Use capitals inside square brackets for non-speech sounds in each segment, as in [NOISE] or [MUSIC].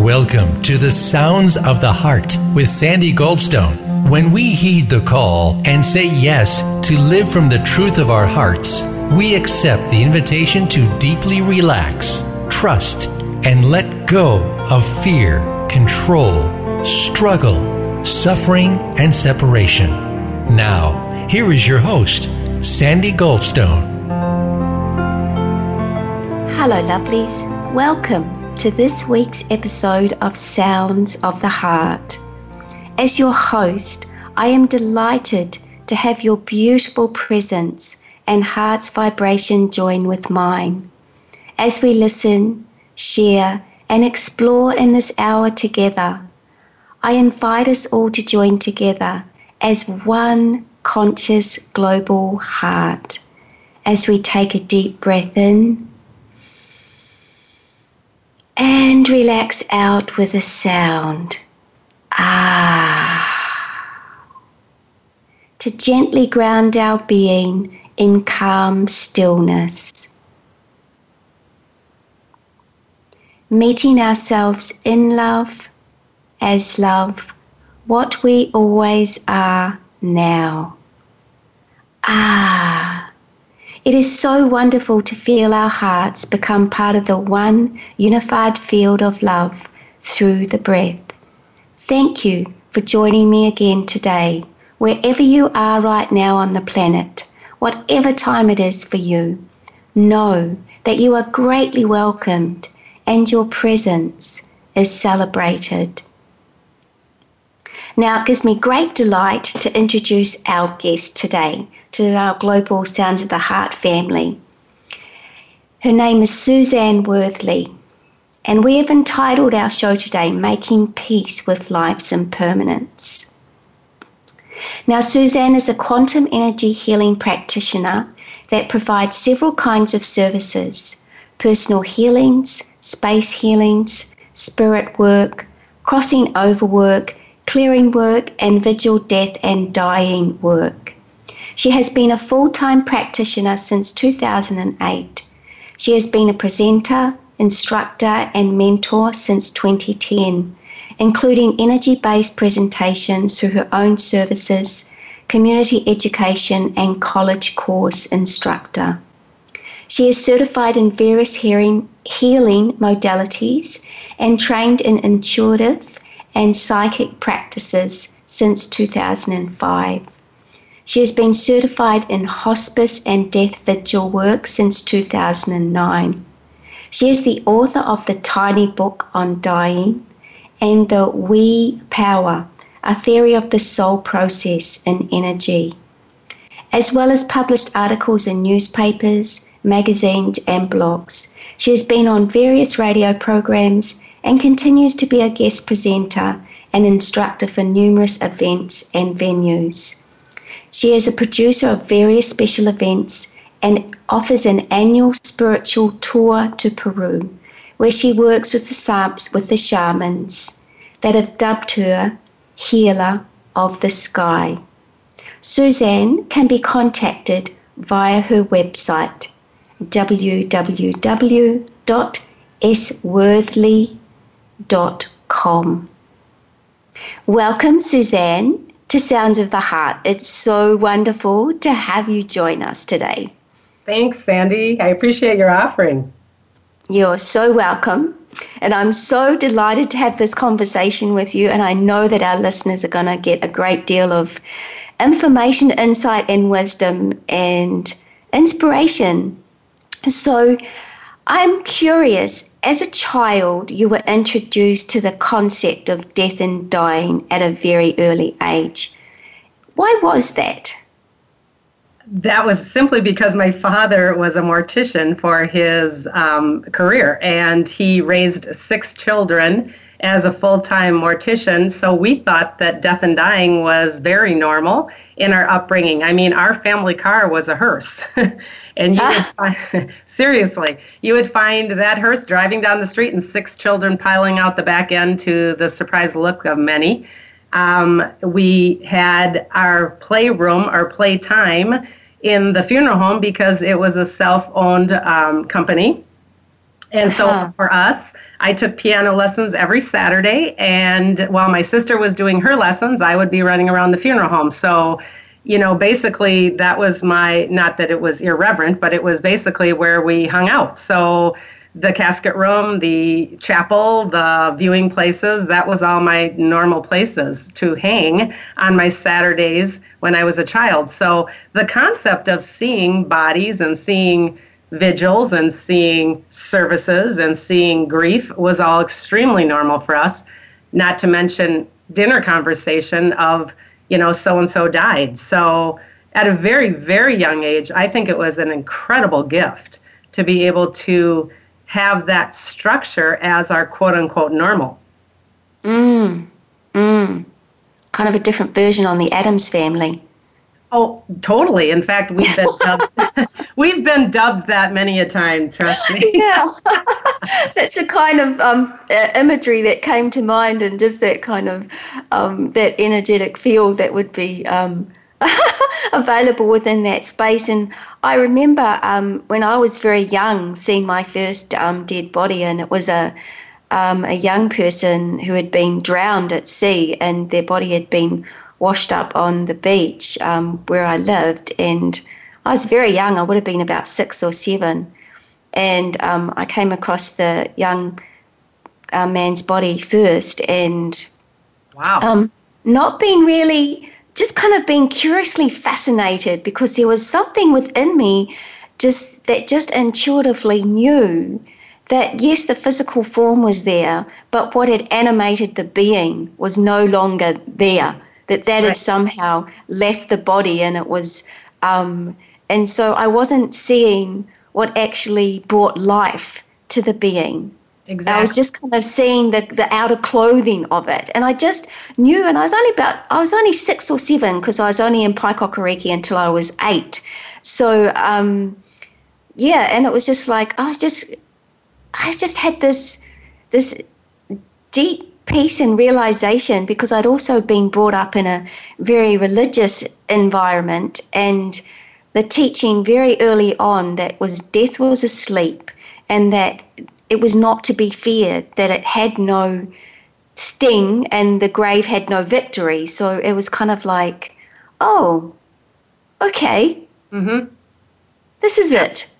Welcome to the Sounds of the Heart with Sandy Goldstone. When we heed the call and say yes to live from the truth of our hearts, we accept the invitation to deeply relax, trust, and let go of fear, control, struggle, suffering, and separation. Now, here is your host, Sandy Goldstone. Hello, lovelies. Welcome to this week's episode of Sounds of the Heart. As your host, I am delighted to have your beautiful presence and heart's vibration join with mine. As we listen, share, and explore in this hour together, I invite us all to join together as one conscious global heart as we take a deep breath in and relax out with a sound. Ah. To gently ground our being in calm stillness. Meeting ourselves in love, as love, what we always are now. Ah. It is so wonderful to feel our hearts become part of the one unified field of love through the breath. Thank you for joining me again today, wherever you are right now on the planet, whatever time it is for you. Know that you are greatly welcomed and your presence is celebrated. Now, it gives me great delight to introduce our guest today to our Global Sounds of the Heart family. Her name is Suzanne Worthley, and we have entitled our show today Making Peace with Life's Impermanence. Now, Suzanne is a quantum energy healing practitioner that provides several kinds of services personal healings, space healings, spirit work, crossing over work, clearing work, and vigil death and dying work. She has been a full time practitioner since 2008. She has been a presenter, instructor, and mentor since 2010, including energy based presentations through her own services, community education, and college course instructor. She is certified in various hearing, healing modalities and trained in intuitive and psychic practices since 2005. She has been certified in hospice and death vigil work since 2009. She is the author of the tiny book on dying and the We Power, a theory of the soul process in energy, as well as published articles in newspapers, magazines, and blogs. She has been on various radio programs and continues to be a guest presenter and instructor for numerous events and venues. She is a producer of various special events and offers an annual spiritual tour to Peru, where she works with the, with the shamans that have dubbed her Healer of the Sky. Suzanne can be contacted via her website www.sworthley.com com. Welcome, Suzanne, to Sounds of the Heart. It's so wonderful to have you join us today. Thanks, Sandy. I appreciate your offering. You're so welcome. And I'm so delighted to have this conversation with you. And I know that our listeners are going to get a great deal of information, insight, and wisdom and inspiration. So I'm curious as a child, you were introduced to the concept of death and dying at a very early age. Why was that? That was simply because my father was a mortician for his um, career, and he raised six children as a full time mortician. So we thought that death and dying was very normal in our upbringing. I mean, our family car was a hearse. [LAUGHS] and you would [LAUGHS] find, [LAUGHS] seriously, you would find that hearse driving down the street and six children piling out the back end to the surprised look of many. Um, we had our playroom, our playtime in the funeral home because it was a self owned um, company And so uh-huh. for us, I took piano lessons every Saturday. And while my sister was doing her lessons, I would be running around the funeral home. So, you know, basically, that was my, not that it was irreverent, but it was basically where we hung out. So, the casket room, the chapel, the viewing places, that was all my normal places to hang on my Saturdays when I was a child. So the concept of seeing bodies and seeing vigils and seeing services and seeing grief was all extremely normal for us, not to mention dinner conversation of, you know, so and so died. So at a very, very young age, I think it was an incredible gift to be able to have that structure as our quote unquote normal. Mm, mm. Kind of a different version on the Addams family. Oh, totally. In fact, we've been [LAUGHS] dubbed, we've been dubbed that many a time. Trust me. [LAUGHS] Yeah, [LAUGHS] that's a kind of um, imagery that came to mind, and just that kind of um, that energetic field that would be um, [LAUGHS] available within that space. And I remember um, when I was very young, seeing my first um, dead body, and it was a um, a young person who had been drowned at sea, and their body had been washed up on the beach where I lived. And I was very young, I would have been about six or seven. And um, I came across the young uh, man's body first and wow. Um, not being really, just kind of being curiously fascinated because there was something within me just that just intuitively knew that yes, the physical form was there, but what had animated the being was no longer there that that right. had somehow left the body and it was um, and so i wasn't seeing what actually brought life to the being Exactly. I was just kind of seeing the, the outer clothing of it. And I just knew, and I was only about, I was only six or seven because I was only in Paekakariki until I was eight. So, um, yeah, and it was just like, I was just, I just had this, this deep peace and realization because I'd also been brought up in a very religious environment and the teaching very early on that was death was asleep and that it was not to be feared, that it had no sting and the grave had no victory. So it was kind of like, oh, okay. Mm-hmm. This is it.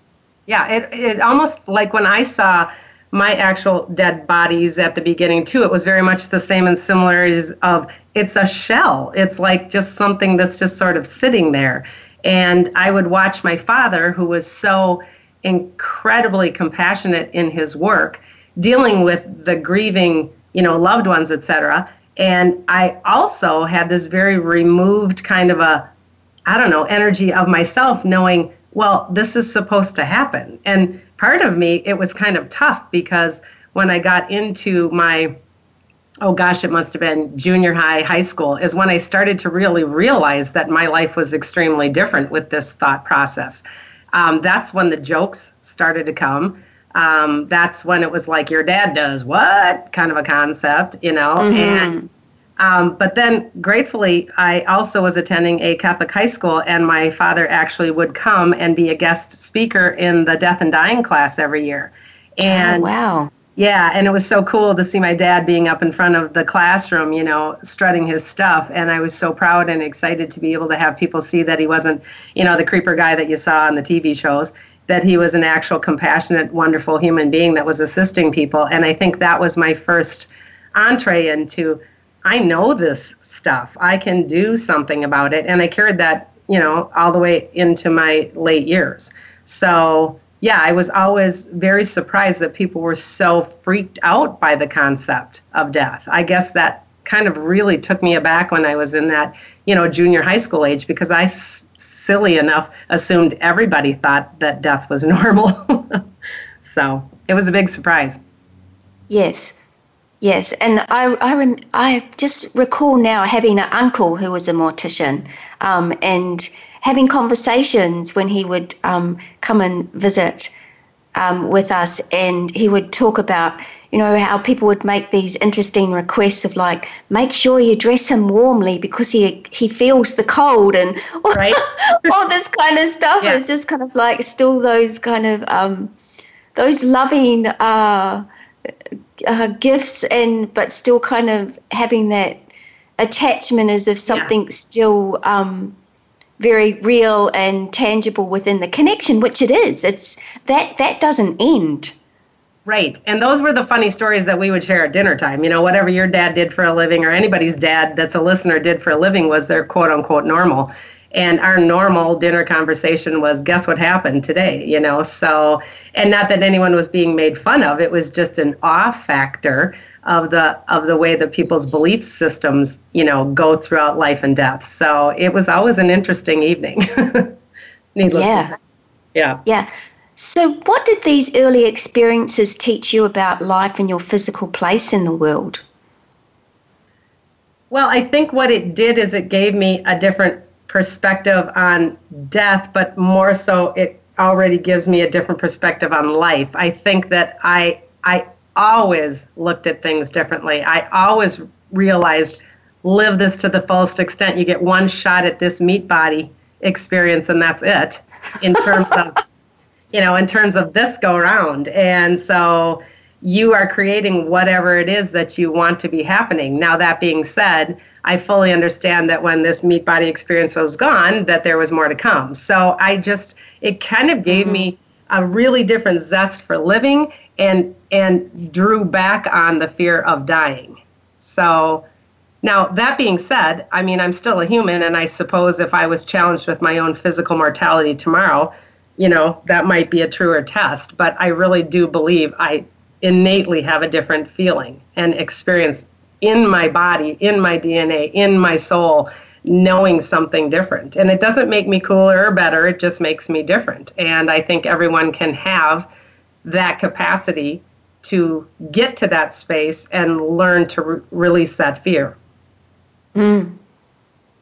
Yeah, it, it almost like when I saw my actual dead bodies at the beginning too. It was very much the same and similarities of it's a shell. It's like just something that's just sort of sitting there. And I would watch my father, who was so incredibly compassionate in his work, dealing with the grieving, you know, loved ones, etc. And I also had this very removed kind of a, I don't know, energy of myself, knowing, well, this is supposed to happen. And part of me, it was kind of tough because when I got into my, oh gosh, it must have been junior high, high school, is when I started to really realize that my life was extremely different with this thought process. Um, that's when the jokes started to come. Um, that's when it was like your dad does what kind of a concept, you know, mm-hmm. and um, but then, gratefully, I also was attending a Catholic high school, and my father actually would come and be a guest speaker in the death and dying class every year. And oh, wow. Yeah, and it was so cool to see my dad being up in front of the classroom, you know, strutting his stuff. And I was so proud and excited to be able to have people see that he wasn't, you know, the creeper guy that you saw on the TV shows, that he was an actual compassionate, wonderful human being that was assisting people. And I think that was my first entree into I know this stuff. I can do something about it. And I carried that, you know, all the way into my late years. So, yeah, I was always very surprised that people were so freaked out by the concept of death. I guess that kind of really took me aback when I was in that, you know, junior high school age because I, silly enough, assumed everybody thought that death was [LAUGHS] normal. so it was a big surprise. Yes. Yes, and I, I, rem, I just recall now having an uncle who was a mortician um, and having conversations when he would um, come and visit um, with us, and he would talk about, you know, how people would make these interesting requests of like, make sure you dress him warmly because he he feels the cold and [LAUGHS] right. all this kind of stuff. Yeah. It's just kind of like still those kind of um, those loving uh, uh, gifts, and but still kind of having that attachment as if something's yeah. still um, very real and tangible within the connection, which it is. It's that that doesn't end. Right. And those were the funny stories that we would share at dinner time. You know, whatever your dad did for a living or anybody's dad that's a listener did for a living was their quote unquote normal. And our normal dinner conversation was, guess what happened today? You know, so, and not that anyone was being made fun of, it was just an awe factor of the of the way that people's belief systems you know go throughout life and death. So it was always an interesting evening. [LAUGHS] Needless yeah. yeah. Yeah. So what did these early experiences teach you about life and your physical place in the world? Well i think what it did is it gave me a different perspective on death but more so it already gives me a different perspective on life i think that i i always looked at things differently. I always realized live this to the fullest extent. You get one shot at this meat body experience, and that's it in terms of, [LAUGHS] you know, in terms of this go around. And so you are creating whatever it is that you want to be happening. Now, that being said, I fully understand that when this meat body experience was gone, that there was more to come. So I just, it kind of gave mm-hmm. me a really different zest for living and and drew back on the fear of dying. So now that being said, I mean I'm still a human and I suppose if I was challenged with my own physical mortality tomorrow, you know, that might be a truer test, but I really do believe I innately have a different feeling and experience in my body, in my DNA, in my soul knowing something different. And it doesn't make me cooler or better, it just makes me different. And I think everyone can have that capacity to get to that space and learn to re- release that fear. Mm.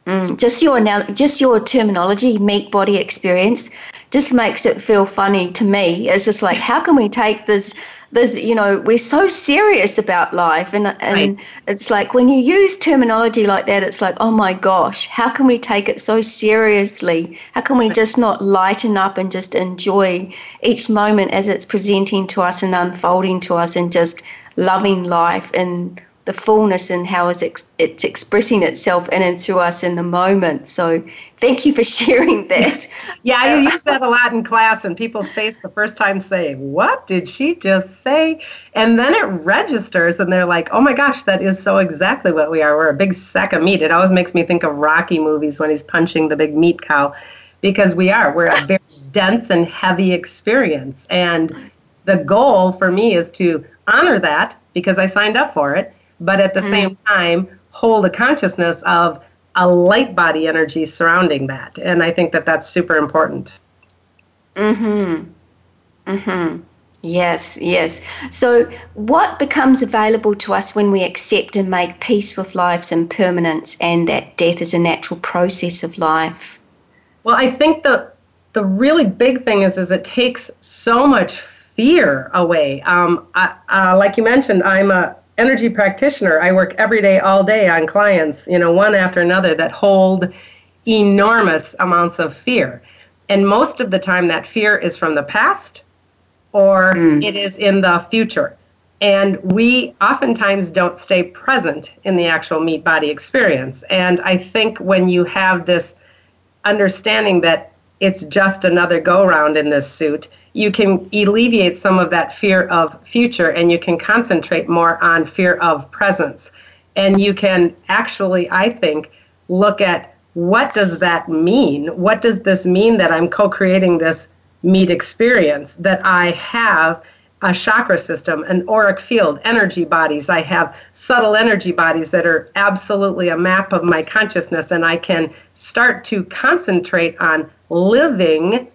Mm. Just your now, just your terminology, meat body experience, just makes it feel funny to me. It's just like, how can we take this there's you know we're so serious about life and and right. it's like when you use terminology like that it's like oh my gosh how can we take it so seriously how can we just not lighten up and just enjoy each moment as it's presenting to us and unfolding to us and just loving life and the fullness and how it's, ex- it's expressing itself in and through us in the moment. So thank you for [LAUGHS] sharing that. [LAUGHS] yeah, I uh, use that a lot in class, and people's face the first time say, What did she just say? And then it registers, and they're like, Oh my gosh, that is so exactly what we are. We're a big sack of meat. It always makes me think of Rocky movies when he's punching the big meat cow, because we are. We're a [LAUGHS] very dense and heavy experience. And the goal for me is to honor that because I signed up for it but at the mm. same time hold a consciousness of a light body energy surrounding that. And i think that that's super important. Mhm mhm yes yes. So what becomes available to us when we accept and make peace with life's impermanence and that death is a natural process of life? Well i think the the really big thing is is it takes so much fear away. Um, I, uh, like you mentioned i'm a energy practitioner, I work every day, all day on clients, you know, one after another that hold enormous amounts of fear. And most of the time, that fear is from the past or mm. it is in the future. And we oftentimes don't stay present in the actual meat body experience. And I think when you have this understanding that it's just another go round in this suit, you can alleviate some of that fear of future and you can concentrate more on fear of presence. And you can actually, I think, look at what does that mean? What does this mean that I'm co creating this meat experience, that I have a chakra system, an auric field, energy bodies. I have subtle energy bodies that are absolutely a map of my consciousness, and I can start to concentrate on living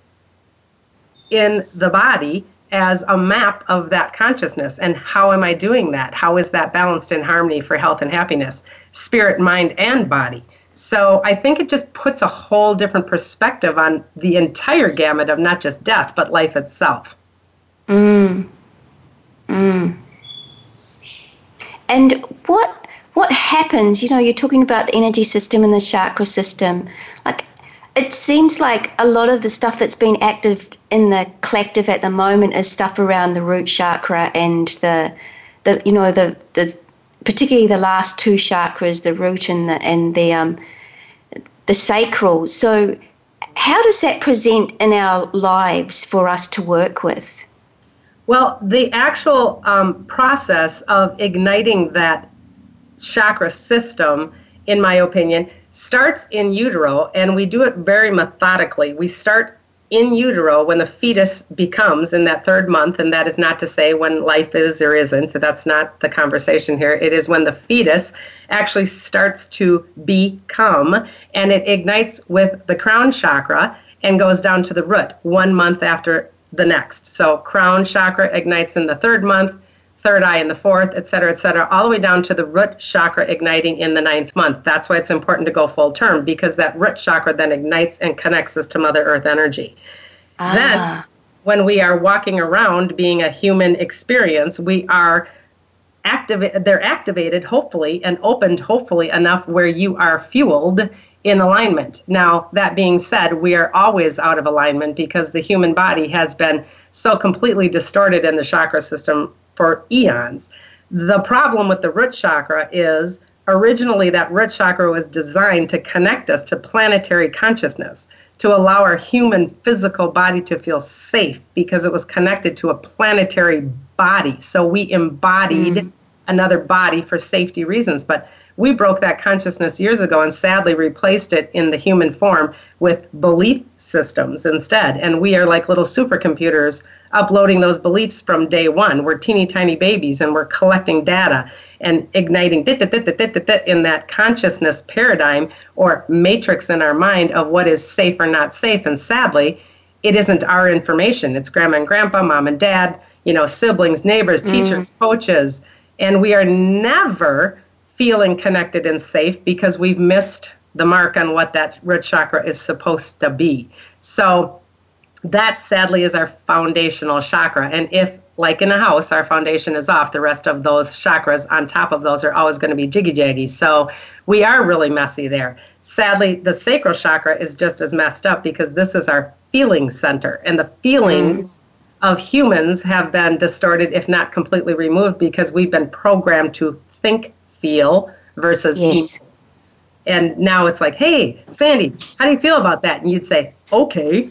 in the body as a map of that consciousness. And how am I doing that? How is that balanced in harmony for health and happiness, spirit, mind, and body? So I think it just puts a whole different perspective on the entire gamut of not just death, but life itself. Mm. Mm. And what what happens? You know, you're talking about the energy system and the chakra system. Like it seems like a lot of the stuff that's been active in the collective at the moment is stuff around the root chakra and the the you know the the particularly the last two chakras, the root and the and the um the sacral. So how does that present in our lives for us to work with? Well, the actual um, process of igniting that chakra system, in my opinion, starts in utero, and we do it very methodically. We start in utero when the fetus becomes in that third month, and that is not to say when life is or isn't, that's not the conversation here. It is when the fetus actually starts to become, and it ignites with the crown chakra and goes down to the root one month after the next. So, crown chakra ignites in the third month, third eye in the fourth, et cetera, et cetera, all the way down to the root chakra igniting in the ninth month. That's why it's important to go full term because that root chakra then ignites and connects us to Mother Earth energy. Ah. Then, when we are walking around being a human experience, we are activate they're activated hopefully and opened hopefully enough where you are fueled in alignment. Now, that being said, we are always out of alignment because the human body has been so completely distorted in the chakra system for eons. The problem with the root chakra is originally that root chakra was designed to connect us to planetary consciousness, to allow our human physical body to feel safe because it was connected to a planetary body. So we embodied mm. another body for safety reasons. But we broke that consciousness years ago and sadly replaced it in the human form with belief systems instead. And we are like little supercomputers uploading those beliefs from day one. We're teeny tiny babies and we're collecting data and igniting in that consciousness paradigm or matrix in our mind of what is safe or not safe. And sadly, it isn't our information. It's grandma and grandpa, mom and dad, you know, siblings, neighbors, teachers, mm. coaches. And we are never feeling connected and safe because we've missed the mark on what that root chakra is supposed to be. So that sadly is our foundational chakra. And if, like in a house, our foundation is off, the rest of those chakras on top of those are always going to be jiggy jaggy. So we are really messy there. Sadly, the sacral chakra is just as messed up because this is our feeling center. And the feelings mm. of humans have been distorted, if not completely removed, because we've been programmed to think feel versus yes. And now it's like, hey, Sandy, how do you feel about that? And you'd say, okay,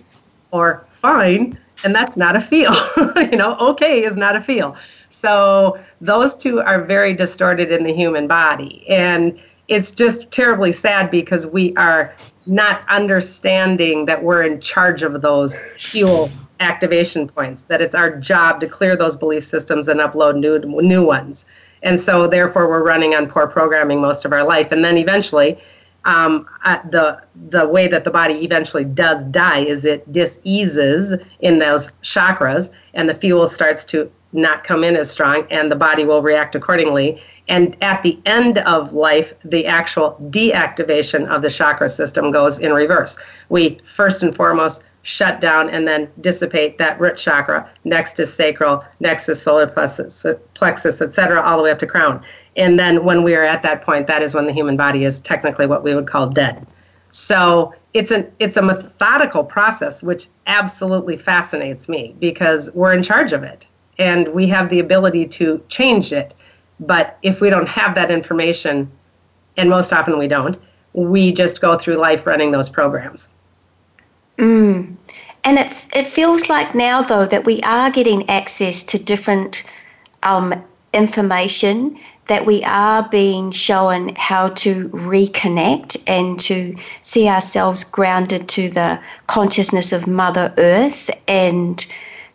or fine. And that's not a feel. [LAUGHS] you know, okay is not a feel. So those two are very distorted in the human body. And it's just terribly sad because we are not understanding that we're in charge of those fuel activation points, that it's our job to clear those belief systems and upload new, new ones. And so, therefore, we're running on poor programming most of our life. And then eventually, um, uh, the the way that the body eventually does die is it diseases in those chakras, and the fuel starts to not come in as strong, and the body will react accordingly. And at the end of life, the actual deactivation of the chakra system goes in reverse. We first and foremost shut down and then dissipate that root chakra. Next is sacral, next is solar plexus, plexus, etc., all the way up to crown. And then when we are at that point, that is when the human body is technically what we would call dead. So it's an it's a methodical process which absolutely fascinates me because we're in charge of it and we have the ability to change it. But if we don't have that information, and most often we don't, we just go through life running those programs. Mm. And it, it feels like now, though, that we are getting access to different um, information, that we are being shown how to reconnect and to see ourselves grounded to the consciousness of Mother Earth. And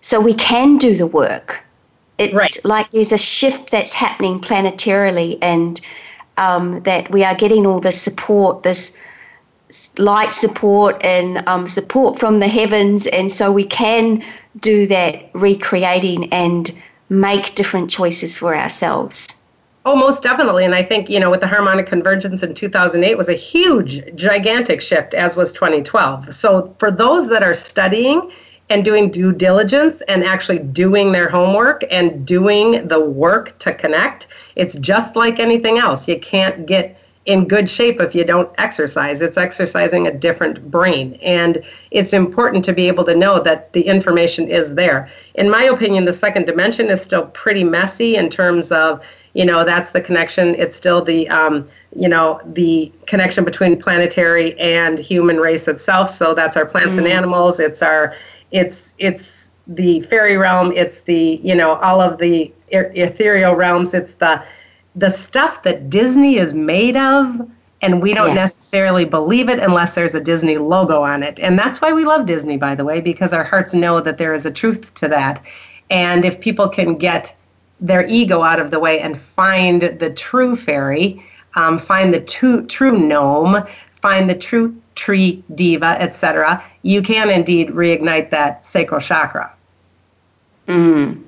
so we can do the work. It's right. like there's a shift that's happening planetarily, and um, that we are getting all the support, this light support and um, support from the heavens, and so we can do that recreating and make different choices for ourselves. Oh, most definitely. And I think, you know, with the harmonic convergence in 2008 was a huge, gigantic shift, as was 2012. So for those that are studying and doing due diligence and actually doing their homework and doing the work to connect, it's just like anything else. You can't get in good shape if you don't exercise. It's exercising a different brain. And it's important to be able to know that the information is there. In my opinion, the second dimension is still pretty messy in terms of, you know, that's the connection. It's still the, um, you know, the connection between planetary and human race itself. So that's our plants mm. and animals. It's our, it's, it's the fairy realm. It's the, you know, all of the ethereal realms. It's the, the stuff that Disney is made of, and we don't necessarily believe it unless there's a Disney logo on it. And that's why we love Disney, by the way, because our hearts know that there is a truth to that. And if people can get their ego out of the way and find the true fairy, um, find the true, true gnome, find the true tree deva, etc., you can indeed reignite that sacral chakra. Mm.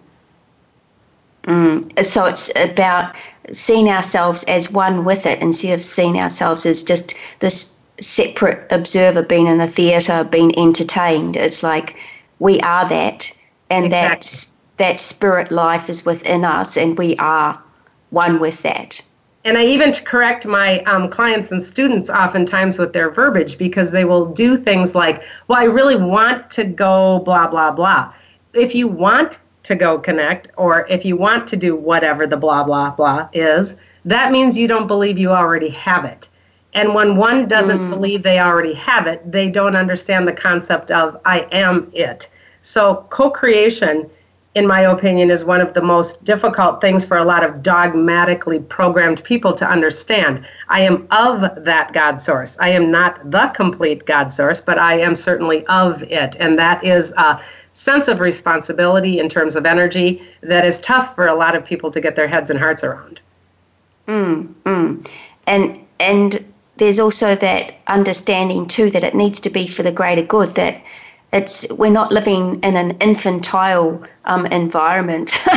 Mm. So it's about seeing ourselves as one with it instead of seeing ourselves as just this separate observer being in a theatre, being entertained. It's like we are that, and exactly. that that spirit life is within us, and we are one with that. And I even correct my um, clients and students oftentimes with their verbiage because they will do things like, "Well, I really want to go blah blah blah." If you want to go connect, or if you want to do whatever the blah, blah, blah is, that means you don't believe you already have it. And when one doesn't mm. believe they already have it, they don't understand the concept of I am it. So, co creation, in my opinion, is one of the most difficult things for a lot of dogmatically programmed people to understand. I am of that God source. I am not the complete God source, but I am certainly of it. And that is a sense of responsibility in terms of energy that is tough for a lot of people to get their heads and hearts around. Mm, mm. And and there's also that understanding too that it needs to be for the greater good that it's we're not living in an infantile um, environment. [LAUGHS]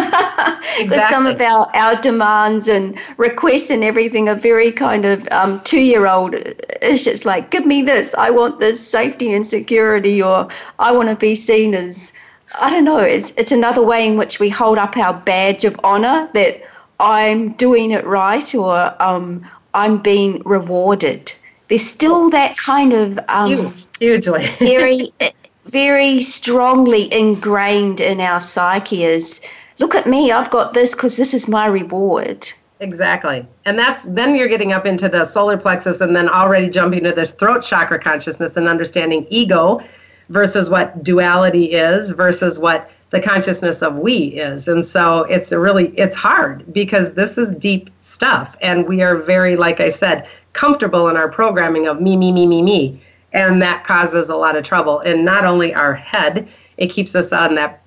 exactly. some of our, our demands and requests and everything are very kind of um, two year old ish. It's like, give me this, I want this safety and security, or I want to be seen as, I don't know, it's, it's another way in which we hold up our badge of honor that I'm doing it right or um, I'm being rewarded. There's still that kind of um, Huge, hugely very [LAUGHS] very strongly ingrained in our psyche is look at me, I've got this because this is my reward. Exactly. And that's then you're getting up into the solar plexus and then already jumping to the throat chakra consciousness and understanding ego versus what duality is versus what the consciousness of we is. And so it's a really it's hard because this is deep stuff and we are very like I said comfortable in our programming of me me me me me and that causes a lot of trouble. In not only our head, it keeps us on that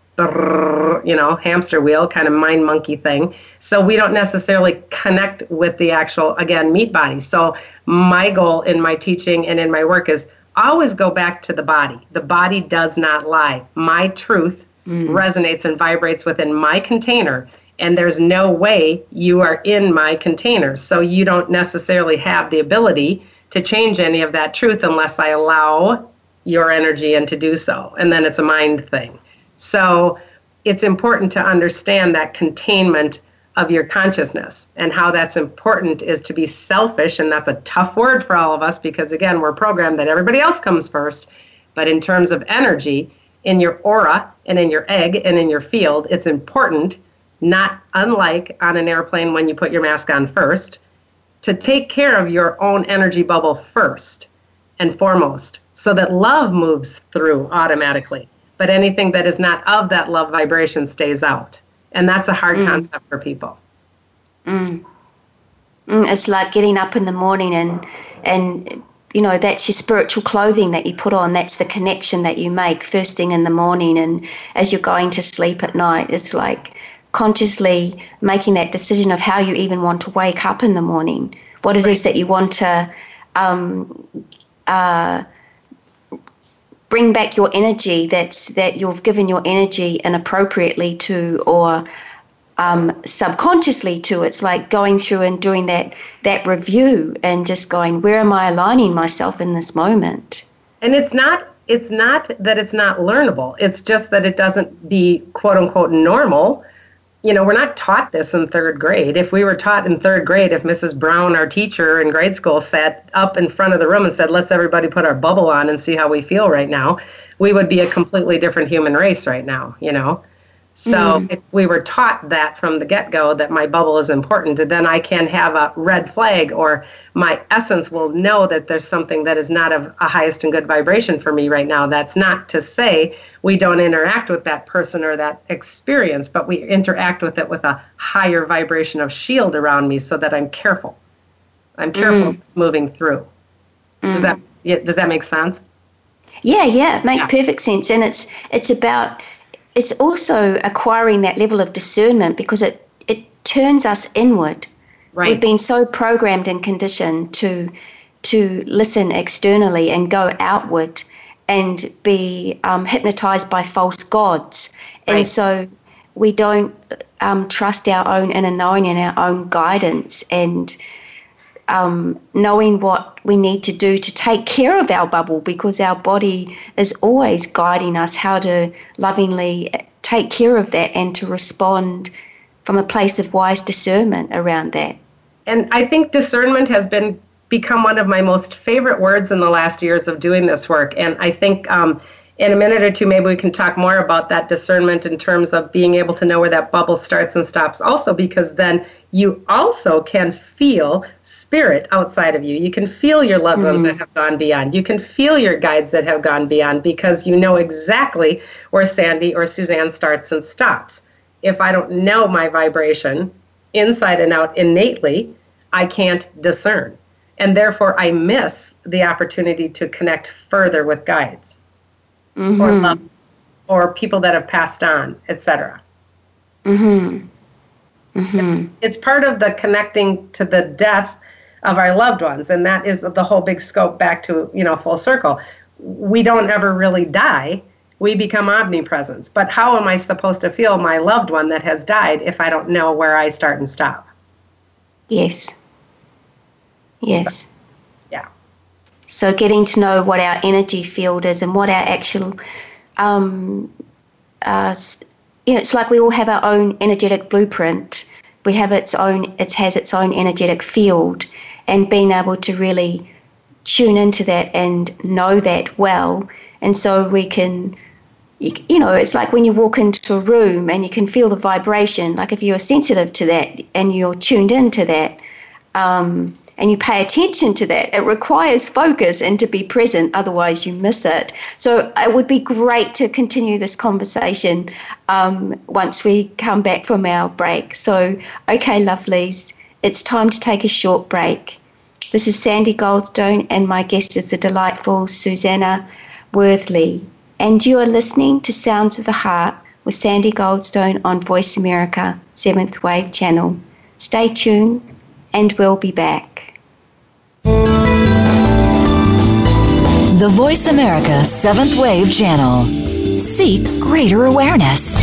you know hamster wheel kind of mind monkey thing. So we don't necessarily connect with the actual again meat body. So my goal in my teaching and in my work is always go back to the body. The body does not lie. My truth mm. resonates and vibrates within my container and there's no way you are in my container. So you don't necessarily have the ability to change any of that truth unless I allow your energy and to do so. And then it's a mind thing. So it's important to understand that containment of your consciousness and how that's important is to be selfish. And that's a tough word for all of us because, again, we're programmed that everybody else comes first. But in terms of energy, in your aura and in your egg and in your field, it's important, not unlike on an airplane when you put your mask on first to take care of your own energy bubble first and foremost so that love moves through automatically. But anything that is not of that love vibration stays out. And that's a hard mm. concept for people. Mm. Mm, it's like getting up in the morning and and you know that's your spiritual clothing that you put on that's the connection that you make first thing in the morning and as you're going to sleep at night it's like consciously making that decision of how you even want to wake up in the morning, what it is that you want to um, uh, bring back your energy that's that you've given your energy inappropriately to or um, subconsciously to. It's like going through and doing that that review and just going, where am I aligning myself in this moment? And it's not it's not that it's not learnable. It's just that it doesn't be quote unquote normal you know, we're not taught this in third grade. If we were taught in third grade, if Mrs. Brown, our teacher in grade school, sat up in front of the room and said, let's everybody put our bubble on and see how we feel right now, we would be a completely different human race right now, you know? So mm. if we were taught that from the get go that my bubble is important, then I can have a red flag or my essence will know that there's something that is not of a highest and good vibration for me right now. That's not to say we don't interact with that person or that experience, but we interact with it with a higher vibration of shield around me so that I'm careful. I'm careful mm. moving through. Mm. Does that does that make sense? Yeah, yeah, it makes yeah. perfect sense. And it's it's about it's also acquiring that level of discernment because it, it turns us inward. Right. We've been so programmed and conditioned to to listen externally and go outward and be um, hypnotized by false gods. And so we don't um, trust our own inner knowing and our own guidance and um, knowing what we need to do to take care of our bubble because our body is always guiding us how to lovingly take care of that and to respond from a place of wise discernment around that. And I think discernment has been become one of my most favorite words in the last years of doing this work. And I think um, in a minute or two, maybe we can talk more about that discernment in terms of being able to know where that bubble starts and stops, also, because then you also can feel spirit outside of you. You can feel your loved ones mm-hmm. that have gone beyond. You can feel your guides that have gone beyond because you know exactly where Sandy or Suzanne starts and stops. If I don't know my vibration inside and out innately, I can't discern. And therefore, I miss the opportunity to connect further with guides mm-hmm. or loved or people that have passed on, etc. Mm-hmm. Mm-hmm. It's, it's part of the connecting to the death of our loved ones, and that is the whole big scope back to you know full circle. We don't ever really die; we become omnipresence. But how am I supposed to feel my loved one that has died if I don't know where I start and stop? Yes. Yes. So, getting to know what our energy field is and what our actual um, uh, you know, it's like we all have our own energetic blueprint. We have its own, it has its own energetic field, and being able to really tune into that and know that well, and so we can, you, know, it's like when you walk into a room and you can feel the vibration. Like if you're sensitive to that and you're tuned into that, um, and you pay attention to that. It requires focus and to be present, otherwise, you miss it. So, it would be great to continue this conversation um, once we come back from our break. So, okay, lovelies, it's time to take a short break. This is Sandy Goldstone, and my guest is the delightful Susanna Worthley. And you are listening to Sounds of the Heart with Sandy Goldstone on Voice America, 7th Wave Channel. Stay tuned, and we'll be back. The Voice America Seventh Wave Channel. Seek greater awareness.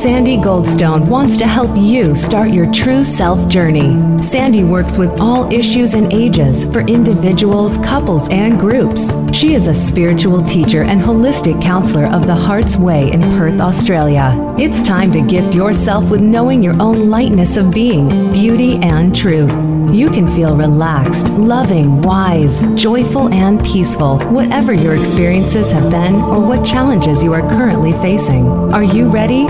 Sandy Goldstone wants to help you start your true self journey. Sandy works with all issues and ages for individuals, couples, and groups. She is a spiritual teacher and holistic counselor of the Heart's Way in Perth, Australia. It's time to gift yourself with knowing your own lightness of being, beauty, and truth. You can feel relaxed, loving, wise, joyful, and peaceful, whatever your experiences have been or what challenges you are currently facing. Are you ready?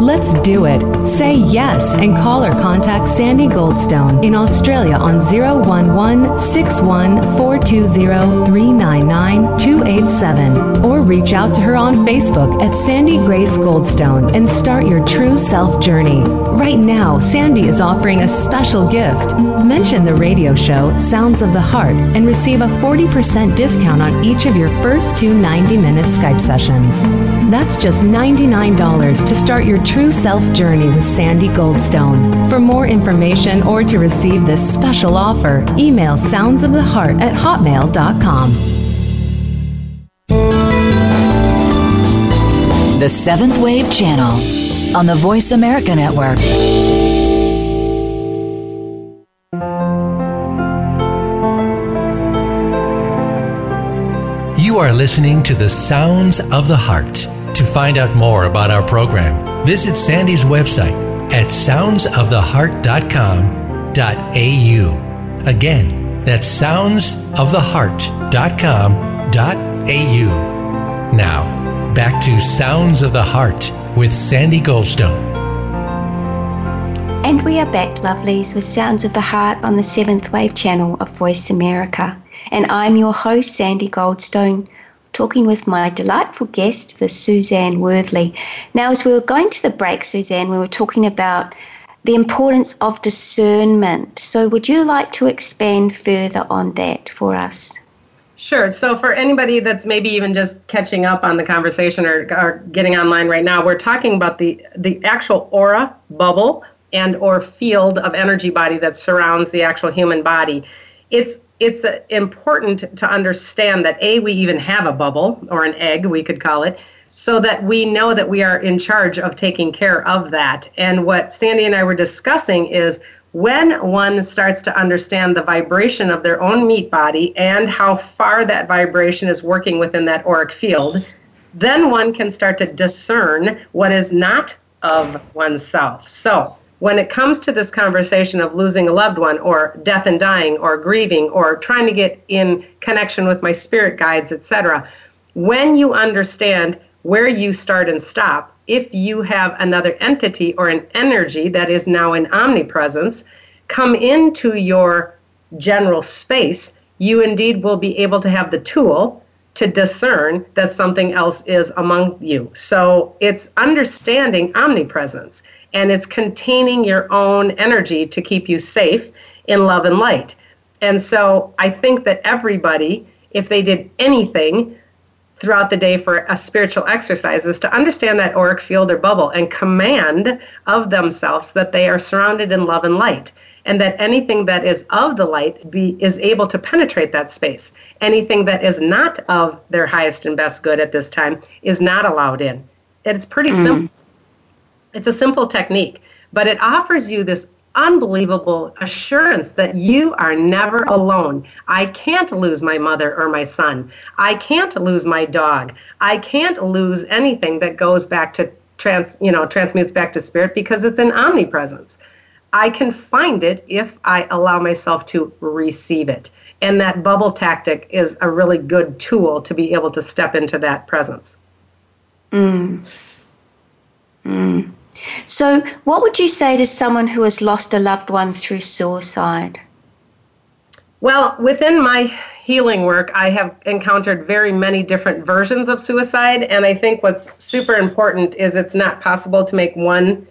Let's do it. Say yes and call or contact Sandy Goldstone in Australia on 011 61420 399 287 or reach out to her on Facebook at Sandy Grace Goldstone and start your true self journey. Right now, Sandy is offering a special gift. Mention the radio show Sounds of the Heart and receive a 40% discount on each of your first two 90 minute Skype sessions. That's just $99 to start your true self journey with Sandy Goldstone. For more information or to receive this special offer, email soundsoftheheart at hotmail.com. The Seventh Wave Channel on the Voice America Network. You are listening to the Sounds of the Heart. To find out more about our program, visit Sandy's website at soundsoftheheart.com.au. Again, that's soundsoftheheart.com.au. Now, back to Sounds of the Heart with Sandy Goldstone. And we are back, lovelies, with Sounds of the Heart on the seventh wave channel of Voice America. And I'm your host, Sandy Goldstone, talking with my delightful guest, the Suzanne Worthley. Now, as we were going to the break, Suzanne, we were talking about the importance of discernment. So, would you like to expand further on that for us? Sure. So, for anybody that's maybe even just catching up on the conversation or, or getting online right now, we're talking about the the actual aura bubble and or field of energy body that surrounds the actual human body. It's it's uh, important to understand that a we even have a bubble or an egg we could call it so that we know that we are in charge of taking care of that. And what sandy and i were discussing is when one starts to understand the vibration of their own meat body and how far that vibration is working within that auric field then one can start to discern what is not of oneself. So when it comes to this conversation of losing a loved one or death and dying or grieving or trying to get in connection with my spirit guides etc when you understand where you start and stop if you have another entity or an energy that is now in omnipresence come into your general space you indeed will be able to have the tool to discern that something else is among you. So it's understanding omnipresence and it's containing your own energy to keep you safe in love and light. And so I think that everybody, if they did anything throughout the day for a spiritual exercise, is to understand that auric field or bubble and command of themselves that they are surrounded in love and light. And that anything that is of the light be, is able to penetrate that space. Anything that is not of their highest and best good at this time is not allowed in. It's pretty mm. simple it's a simple technique, but it offers you this unbelievable assurance that you are never alone. I can't lose my mother or my son. I can't lose my dog. I can't lose anything that goes back to trans, you know, transmutes back to spirit because it's an omnipresence. I can find it if I allow myself to receive it. And that bubble tactic is a really good tool to be able to step into that presence. Mm. Mm. So, what would you say to someone who has lost a loved one through suicide? Well, within my healing work, I have encountered very many different versions of suicide, and I think what's super important is it's not possible to make one,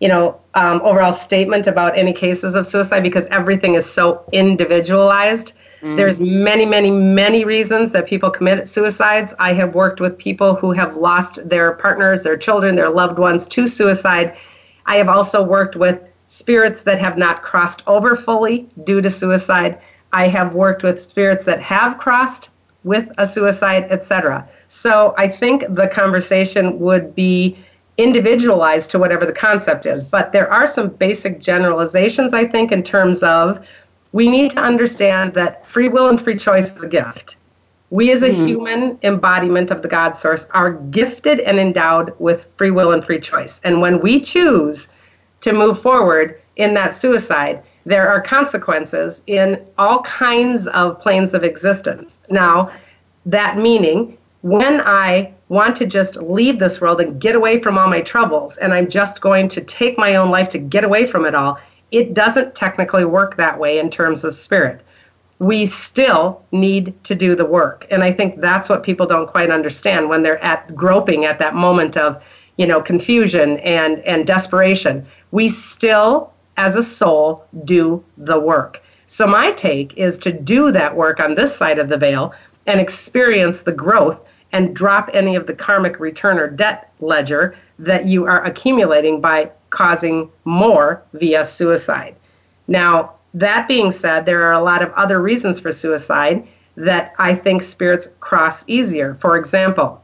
you know, um, overall statement about any cases of suicide because everything is so individualized. Mm. There's many, many, many reasons that people commit suicides. I have worked with people who have lost their partners, their children, their loved ones to suicide. I have also worked with spirits that have not crossed over fully due to suicide. I have worked with spirits that have crossed with a suicide, etc. So I think the conversation would be individualized to whatever the concept is. But there are some basic generalizations, I think, in terms of we need to understand that free will and free choice is a gift. We, as a mm-hmm. human embodiment of the God source, are gifted and endowed with free will and free choice. And when we choose to move forward in that suicide, there are consequences in all kinds of planes of existence. Now, that meaning, when I want to just leave this world and get away from all my troubles, and I'm just going to take my own life to get away from it all, it doesn't technically work that way in terms of spirit. We still need to do the work. And I think that's what people don't quite understand when they're at groping at that moment of, you know, confusion and, and desperation. We still, as a soul, do the work. So my take is to do that work on this side of the veil and experience the growth and drop any of the karmic return or debt ledger that you are accumulating by causing more via suicide. Now, that being said, there are a lot of other reasons for suicide that I think spirits cross easier. For example,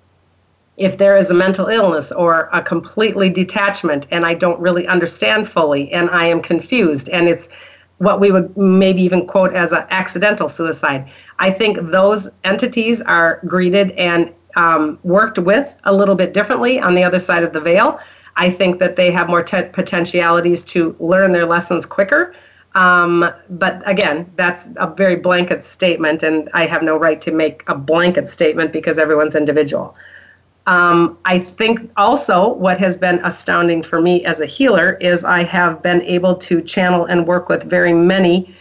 if there is a mental illness or a completely detachment and I don't really understand fully and I am confused and it's what we would maybe even quote as an accidental suicide. I think those entities are greeted and um, worked with a little bit differently on the other side of the veil. I think that they have more te- potentialities to learn their lessons quicker. Um, but again, that's a very blanket statement, and I have no right to make a blanket statement because everyone's individual. Um, I think also what has been astounding for me as a healer is I have been able to channel and work with very many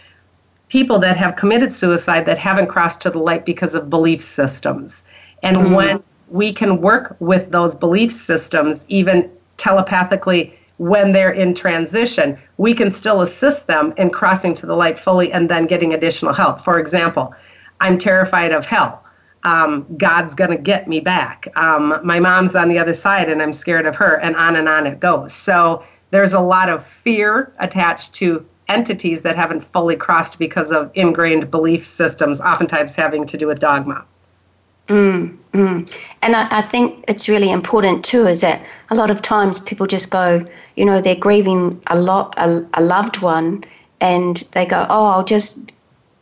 people that have committed suicide that haven't crossed to the light because of belief systems. And mm. when we can work with those belief systems, even telepathically, when they're in transition, we can still assist them in crossing to the light fully and then getting additional help. For example, I'm terrified of hell. Um, God's going to get me back. Um, my mom's on the other side and I'm scared of her, and on and on it goes. So there's a lot of fear attached to entities that haven't fully crossed because of ingrained belief systems, oftentimes having to do with dogma. Mm, mm. And I, I, think it's really important too is that a lot of times people just go, you know, they're grieving a lot, a, a loved one, and they go, oh, I'll just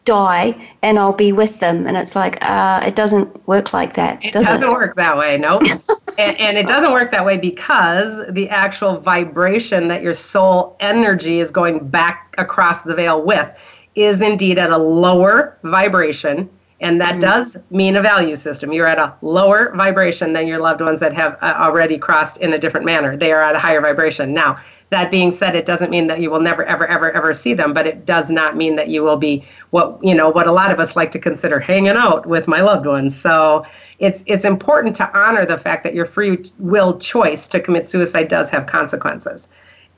die and I'll be with them. And it's like, uh, it doesn't work like that. It does doesn't it? work that way, no. [LAUGHS] and, and it doesn't work that way because the actual vibration that your soul energy is going back across the veil with is indeed at a lower vibration and that mm-hmm. does mean a value system. You're at a lower vibration than your loved ones that have uh, already crossed in a different manner. They are at a higher vibration. Now, that being said, it doesn't mean that you will never, ever, ever, ever see them, but it does not mean that you will be what you know what a lot of us like to consider hanging out with my loved ones. So it's it's important to honor the fact that your free will choice to commit suicide does have consequences.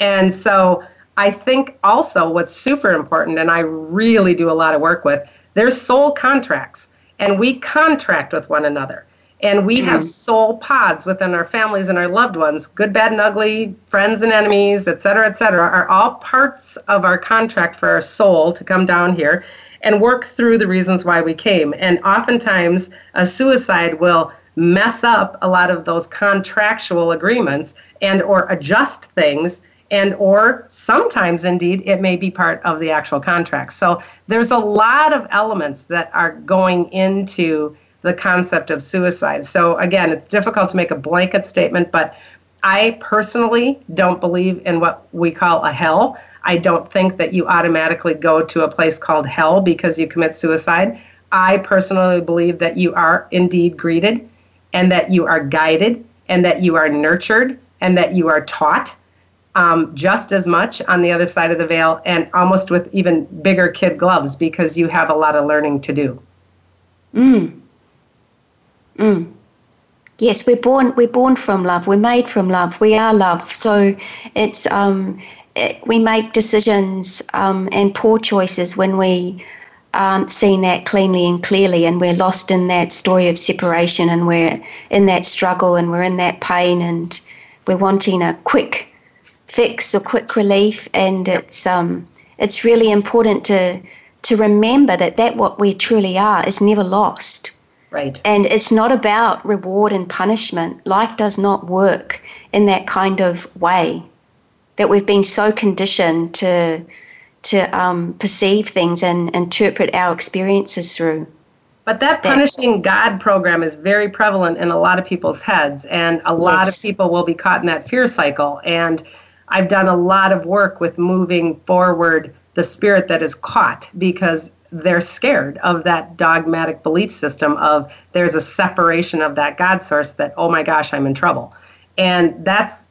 And so I think also what's super important, and I really do a lot of work with there's soul contracts, and we contract with one another. And we mm. have soul pods within our families and our loved ones, good, bad, and ugly, friends and enemies, et cetera, et cetera, are all parts of our contract for our soul to come down here and work through the reasons why we came. And oftentimes, a suicide will mess up a lot of those contractual agreements and or adjust things and or sometimes indeed it may be part of the actual contract. So there's a lot of elements that are going into the concept of suicide. So again it's difficult to make a blanket statement but i personally don't believe in what we call a hell. I don't think that you automatically go to a place called hell because you commit suicide. I personally believe that you are indeed greeted and that you are guided and that you are nurtured and that you are taught um, just as much on the other side of the veil and almost with even bigger kid gloves because you have a lot of learning to do. Mm. Mm. Yes, we're born. We're born from love. We're made from love. We are love. So it's um, it, we make decisions um, and poor choices when we aren't seeing that cleanly and clearly, and we're lost in that story of separation, and we're in that struggle, and we're in that pain, and we're wanting a quick fix or quick relief, and it's um, it's really important to to remember that that what we truly are is never lost. Right. And it's not about reward and punishment. Life does not work in that kind of way. That we've been so conditioned to to um, perceive things and interpret our experiences through. But that punishing God program is very prevalent in a lot of people's heads, and a lot yes. of people will be caught in that fear cycle. And I've done a lot of work with moving forward the spirit that is caught because they're scared of that dogmatic belief system of there's a separation of that God source that, oh my gosh, I'm in trouble. And that's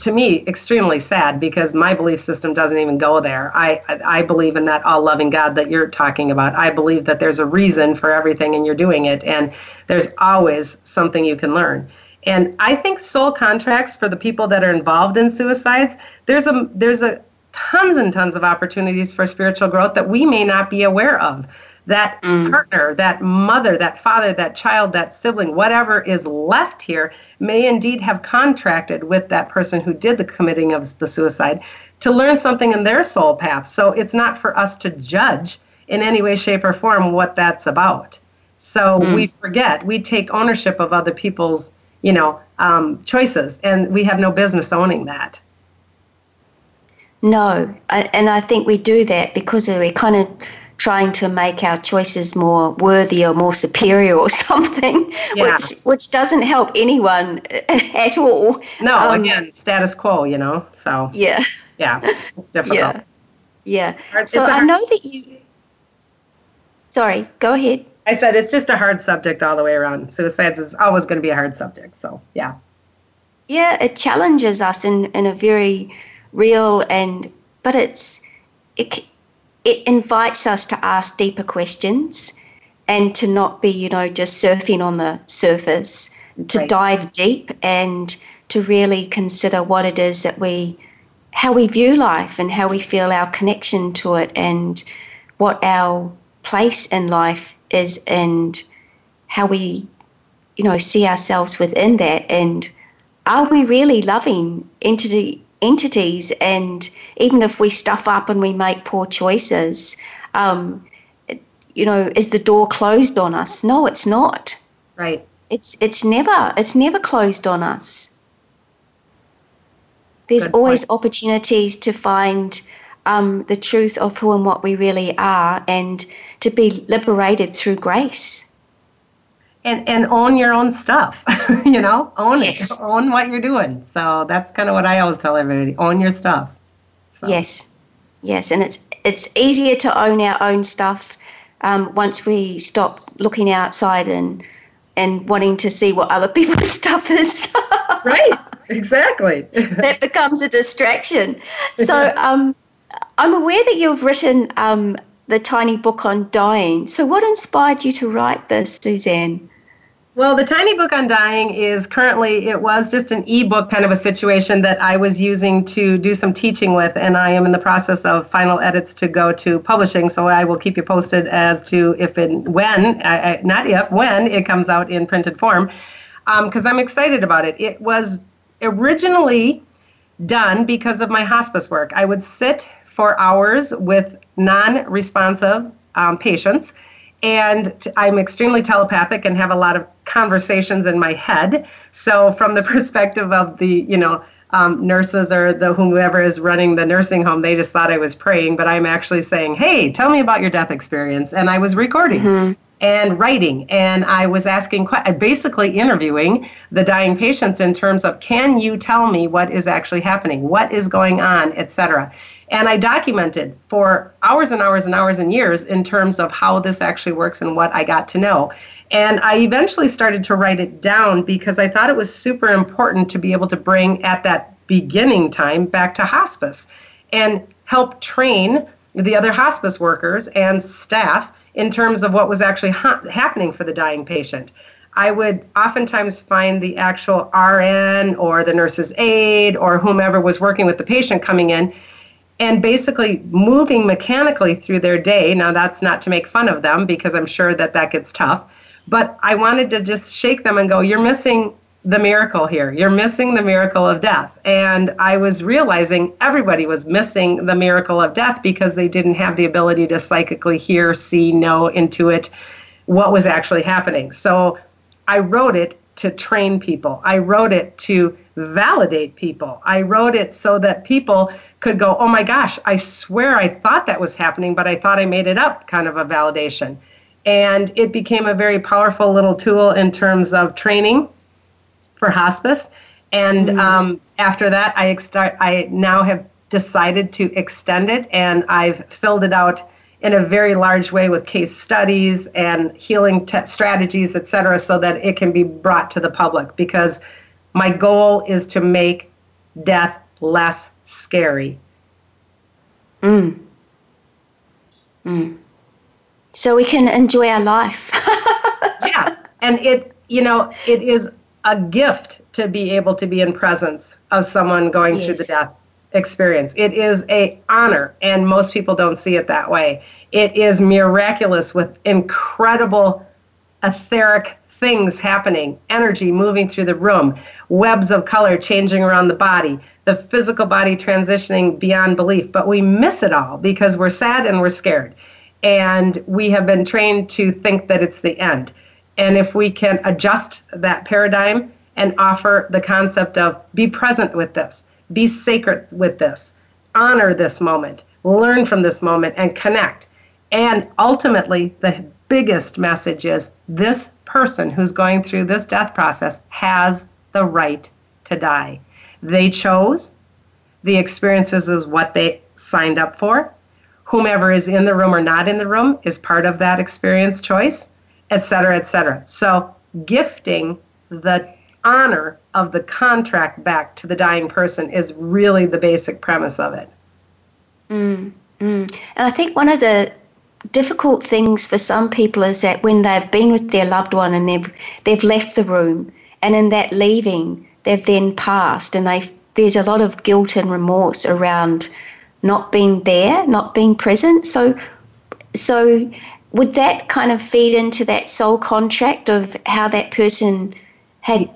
to me extremely sad because my belief system doesn't even go there. I, I believe in that all loving God that you're talking about. I believe that there's a reason for everything and you're doing it, and there's always something you can learn. And I think soul contracts for the people that are involved in suicides, there's a there's a tons and tons of opportunities for spiritual growth that we may not be aware of. That mm. partner, that mother, that father, that child, that sibling, whatever is left here may indeed have contracted with that person who did the committing of the suicide to learn something in their soul path. So it's not for us to judge in any way, shape, or form what that's about. So mm. we forget, we take ownership of other people's you know, um, choices, and we have no business owning that. No, I, and I think we do that because we're kind of trying to make our choices more worthy or more superior or [LAUGHS] something, yeah. which which doesn't help anyone [LAUGHS] at all. No, um, again, status quo, you know. So yeah, yeah, it's difficult. Yeah, yeah. so I know that you. Sorry, go ahead. I said it's just a hard subject all the way around. Suicide is always going to be a hard subject. So yeah. Yeah, it challenges us in in a very real and but it's it it invites us to ask deeper questions and to not be, you know, just surfing on the surface, to right. dive deep and to really consider what it is that we, how we view life and how we feel our connection to it and what our place in life is and how we, you know, see ourselves within that and are we really loving entity entities. And even if we stuff up and we make poor choices, um, you know, is the door closed on us? No, it's not. Right. It's it's never it's never closed on us. There's Good always point. opportunities to find um, the truth of who and what we really are, and to be liberated through grace. And and own your own stuff [LAUGHS] you know own yes. it own what you're doing. So that's kind of what i always tell everybody own your stuff. So. yes yes and it's it's easier to own our own stuff um, once we stop looking outside and and wanting to see what other [LAUGHS] people's stuff is. Right exactly. [LAUGHS] That becomes a distraction. So um, i'm aware that you've written um, the tiny book on dying so what inspired you to write this suzanne well, the tiny book on dying is currently, it was just an ebook kind of a situation that I was using to do some teaching with, and I am in the process of final edits to go to publishing. So I will keep you posted as to if and when, I, I, not if, when it comes out in printed form, because um, I'm excited about it. It was originally done because of my hospice work. I would sit for hours with non responsive um, patients and I'm extremely telepathic and have a lot of conversations in my head. So, from the [LAUGHS] perspective of the, you know, um, nurses or the whomever is running the nursing home, they just thought I was praying, but I'm actually saying, "Hey, tell me about your death experience," and I was recording. Mm-hmm. And writing, and I was asking, basically interviewing the dying patients in terms of, can you tell me what is actually happening, what is going on, etc. And I documented for hours and hours and hours and years in terms of how this actually works and what I got to know. And I eventually started to write it down because I thought it was super important to be able to bring at that beginning time back to hospice and help train the other hospice workers and staff in terms of what was actually ha- happening for the dying patient. I would oftentimes find the actual RN or the nurse's aide or whomever was working with the patient coming in and basically moving mechanically through their day. Now, that's not to make fun of them because I'm sure that that gets tough, but I wanted to just shake them and go, You're missing the miracle here. You're missing the miracle of death. And I was realizing everybody was missing the miracle of death because they didn't have the ability to psychically hear, see, know, intuit what was actually happening. So I wrote it to train people. I wrote it to validate people. I wrote it so that people could go, oh my gosh, I swear I thought that was happening, but I thought I made it up kind of a validation. And it became a very powerful little tool in terms of training for hospice. And mm-hmm. um, after that, I, start, I now have decided to extend it, and I've filled it out in a very large way with case studies and healing te- strategies, et cetera, so that it can be brought to the public. Because my goal is to make death less scary. Mm. Mm. So we can enjoy our life. [LAUGHS] yeah. And it, you know, it is a gift to be able to be in presence of someone going yes. through the death experience. It is a honor and most people don't see it that way. It is miraculous with incredible etheric things happening, energy moving through the room, webs of color changing around the body, the physical body transitioning beyond belief. But we miss it all because we're sad and we're scared. And we have been trained to think that it's the end. And if we can adjust that paradigm and offer the concept of be present with this, be sacred with this, honor this moment, learn from this moment, and connect And ultimately, the biggest message is this person who's going through this death process has the right to die. They chose, the experiences is what they signed up for. Whomever is in the room or not in the room is part of that experience choice, et cetera, et cetera. So, gifting the honor of the contract back to the dying person is really the basic premise of it. Mm, mm. And I think one of the difficult things for some people is that when they've been with their loved one and they've they've left the room, and in that leaving, they've then passed, and they there's a lot of guilt and remorse around not being there, not being present. So, so would that kind of feed into that soul contract of how that person had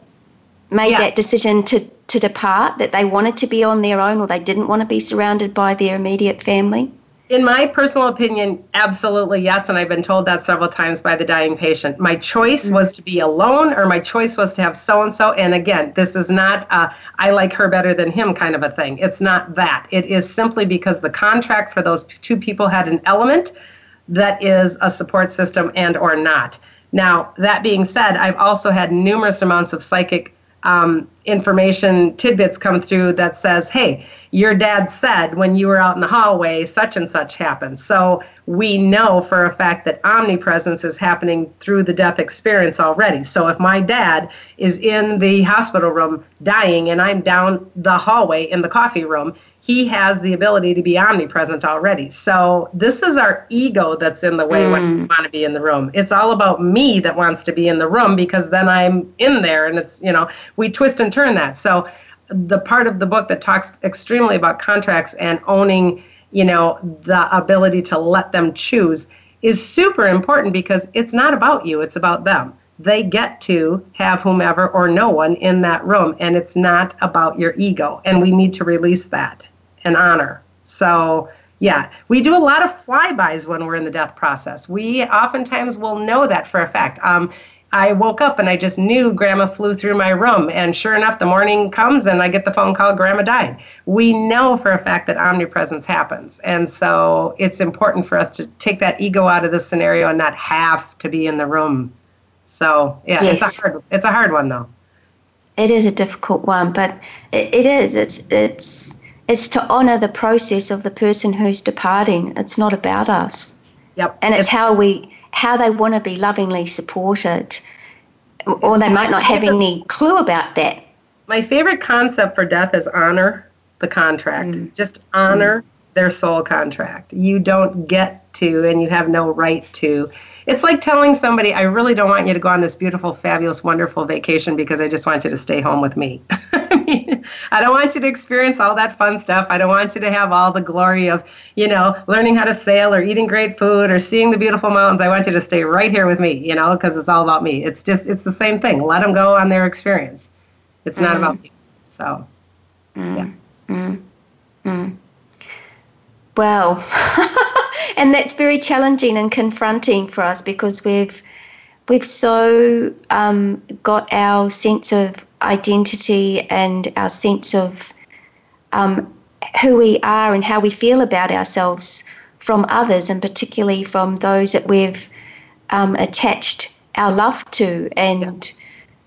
made yeah. that decision to to depart, that they wanted to be on their own or they didn't want to be surrounded by their immediate family? In my personal opinion, absolutely yes. And I've been told that several times by the dying patient. My choice mm-hmm. was to be alone, or my choice was to have so and so. And again, this is not a, I like her better than him kind of a thing. It's not that. It is simply because the contract for those two people had an element that is a support system and or not. Now, that being said, I've also had numerous amounts of psychic um, information tidbits come through that says, hey, your dad said when you were out in the hallway, such and such happened. So we know for a fact that omnipresence is happening through the death experience already. So if my dad is in the hospital room dying and I'm down the hallway in the coffee room, he has the ability to be omnipresent already. So this is our ego that's in the way mm. when we want to be in the room. It's all about me that wants to be in the room because then I'm in there and it's, you know, we twist and turn that. So the part of the book that talks extremely about contracts and owning, you know, the ability to let them choose is super important because it's not about you, it's about them. They get to have whomever or no one in that room, and it's not about your ego. And we need to release that and honor. So, yeah, we do a lot of flybys when we're in the death process. We oftentimes will know that for a fact. Um, I woke up and I just knew grandma flew through my room. And sure enough, the morning comes and I get the phone call, grandma died. We know for a fact that omnipresence happens. And so it's important for us to take that ego out of the scenario and not have to be in the room. So yeah, yes. it's a hard it's a hard one though. It is a difficult one, but it, it is. It's it's it's to honor the process of the person who's departing. It's not about us. Yep. And it's, it's how we how they want to be lovingly supported, or they might not have any clue about that. My favorite concept for death is honor the contract. Mm. Just honor mm. their soul contract. You don't get to, and you have no right to. It's like telling somebody, I really don't want you to go on this beautiful, fabulous, wonderful vacation because I just want you to stay home with me. [LAUGHS] I don't want you to experience all that fun stuff. I don't want you to have all the glory of, you know, learning how to sail or eating great food or seeing the beautiful mountains. I want you to stay right here with me, you know, because it's all about me. It's just, it's the same thing. Let them go on their experience. It's mm. not about me. So, mm. yeah. Mm. Mm. Well, [LAUGHS] and that's very challenging and confronting for us because we've we've so um, got our sense of identity and our sense of um, who we are and how we feel about ourselves from others, and particularly from those that we've um, attached our love to and yeah.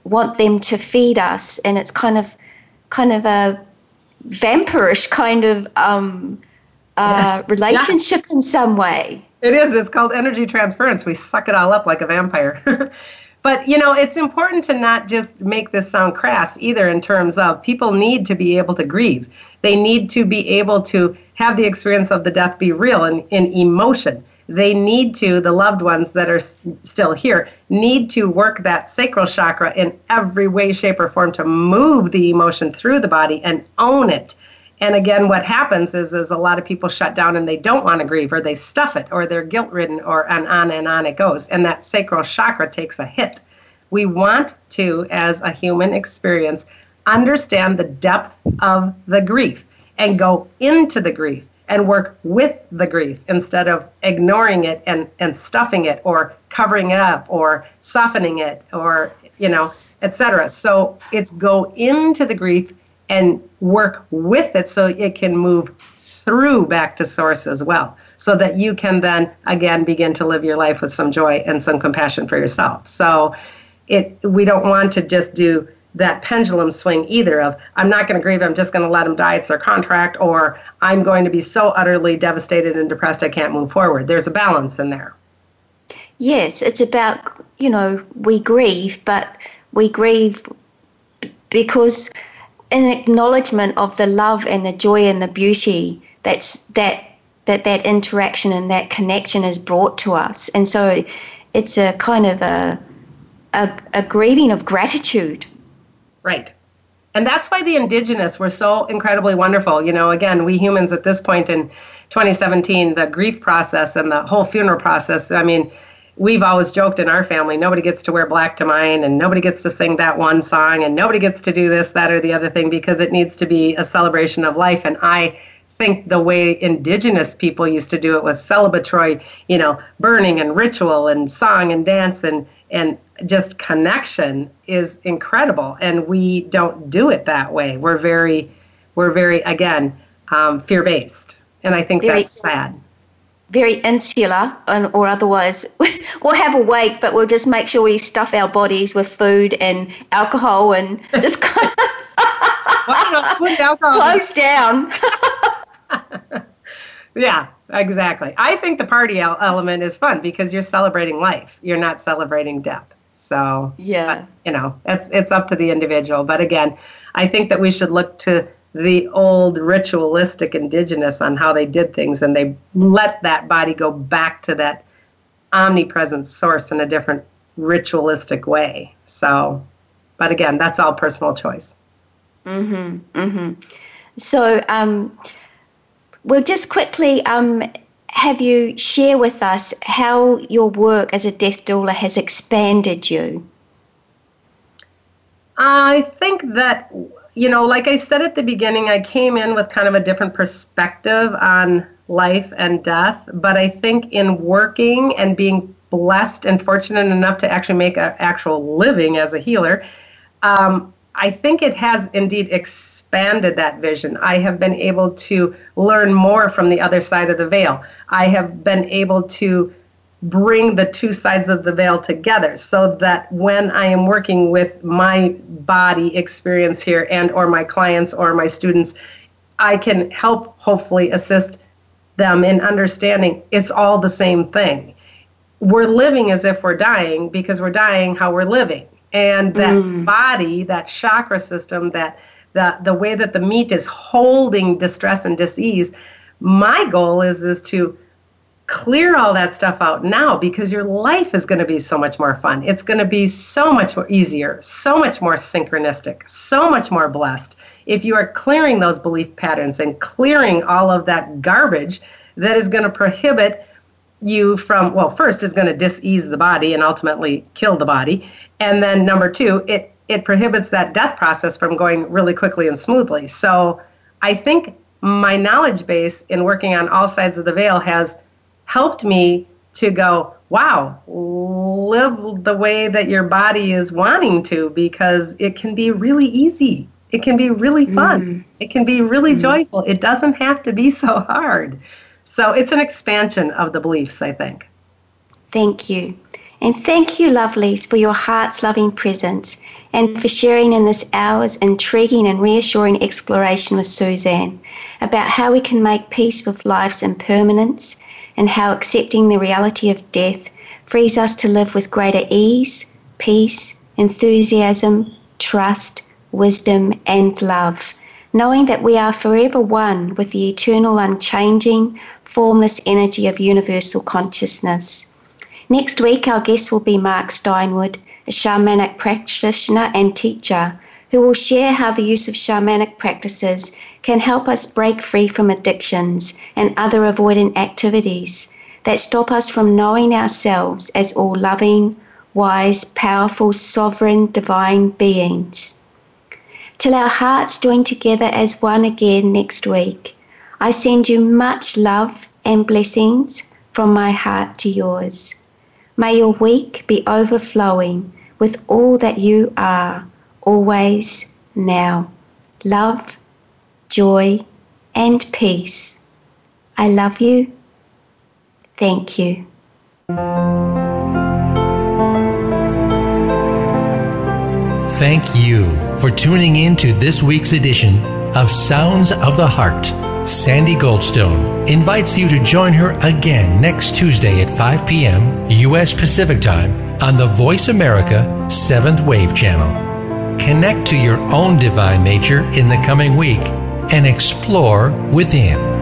want them to feed us. And it's kind of, kind of a vampirish kind of um, uh, yeah. relationship yeah. in some way. It is. It's called energy transference. We suck it all up like a vampire. [LAUGHS] But you know, it's important to not just make this sound crass either in terms of people need to be able to grieve. They need to be able to have the experience of the death be real and in emotion. They need to, the loved ones that are s- still here, need to work that sacral chakra in every way, shape, or form to move the emotion through the body and own it and again, what happens is, is a lot of people shut down and they don't want to grieve, or they stuff it, or they're guilt ridden, or and on and on it goes. And that sacral chakra takes a hit. We want to, as a human experience, understand the depth of the grief and go into the grief and work with the grief instead of ignoring it and, and stuffing it or covering it up or softening it or you know etc so it's go into the grief and work with it so it can move through back to source as well. so that you can then again begin to live your life with some joy and some compassion for yourself. So it we don't want to just do that pendulum swing either of I'm not going to grieve, I'm just going to let them die, it's their contract, or I'm going to be so utterly devastated and depressed I can't move forward. There's a balance in there. Yes, it's about, you know, we grieve, but we grieve because an acknowledgement of the love and the joy and the beauty that's that that that interaction and that connection is brought to us. And so it's a kind of a a, a grieving of gratitude. Right. And that's why the indigenous were so incredibly wonderful. You know again we humans at this point in 2017 the grief process and the whole funeral process i mean we've always joked in our family nobody gets to wear black to mine and nobody gets to sing that one song and nobody gets to do this that or the other thing because it needs to be a celebration of life. And i think the way indigenous people used to do it was celebratory you know burning and ritual and song and dance and and just connection is incredible. And we don't do it that way. We're very we're very again um, fear based and i think that's sad very insular and, or otherwise. [LAUGHS] We'll have a wake but we'll just make sure we stuff our bodies with food and alcohol and [LAUGHS] just kind of close down. [LAUGHS] Yeah exactly. I think the party element is fun because you're celebrating life. You're not celebrating death. So yeah. you know it's it's up to the individual. But again i think that we should look to the old ritualistic indigenous on how they did things and they let that body go back to that omnipresent source in a different ritualistic way. So but again that's all personal choice. Mhm mhm so um well just quickly um have you share with us how your work as a death doula has expanded you? I think that you know, like I said at the beginning, I came in with kind of a different perspective on life and death. But I think in working and being blessed and fortunate enough to actually make an actual living as a healer, um, I think it has indeed expanded that vision. I have been able to learn more from the other side of the veil. I have been able to bring the two sides of the veil together so that when i am working with my body experience here and or my clients or my students i can help hopefully assist them in understanding it's all the same thing we're living as if we're dying because we're dying how we're living and that mm. body that chakra system that the, the way that the meat is holding distress and disease my goal is is to clear all that stuff out now because your life is going to be so much more fun. It's going to be so much more easier, so much more synchronistic, so much more blessed if you are clearing those belief patterns and clearing all of that garbage that is going to prohibit you from well first is going to disease the body and ultimately kill the body and then number 2 it it prohibits that death process from going really quickly and smoothly so i think my knowledge base in working on all sides of the veil has helped me to go, wow, live the way that your body is wanting to because it can be really easy. It can be really fun. Mm. It can be really mm. joyful. It doesn't have to be [LAUGHS] so hard. So it's an expansion of the beliefs, I think. Thank you. And thank you, lovelies, for your heart's loving presence and for sharing in this hour's intriguing and reassuring exploration with Suzanne about how we can make peace with life's impermanence and how accepting the reality of death frees us to live with greater ease, peace, enthusiasm, trust, wisdom, and love, knowing that we are forever one with the eternal, unchanging, formless energy of universal consciousness. Next week, our guest will be Mark Steinwood, a shamanic practitioner and teacher who will share how the use of shamanic practices can help us break free from addictions and other avoidant activities that stop us from knowing ourselves as all loving, wise, powerful, sovereign, divine beings. Till our hearts join together as one again next week, I send you much love and blessings from my heart to yours. May your week be overflowing with all that you are always, now. Love, joy, and peace. I love you. Thank you. Thank you for tuning in to this week's edition of Sounds of the Heart. Sandy Goldstone invites you to join her again next Tuesday at 5 p.m. U.S. Pacific Time on the Voice America 7th Wave Channel. Connect to your own divine nature in the coming week and explore within.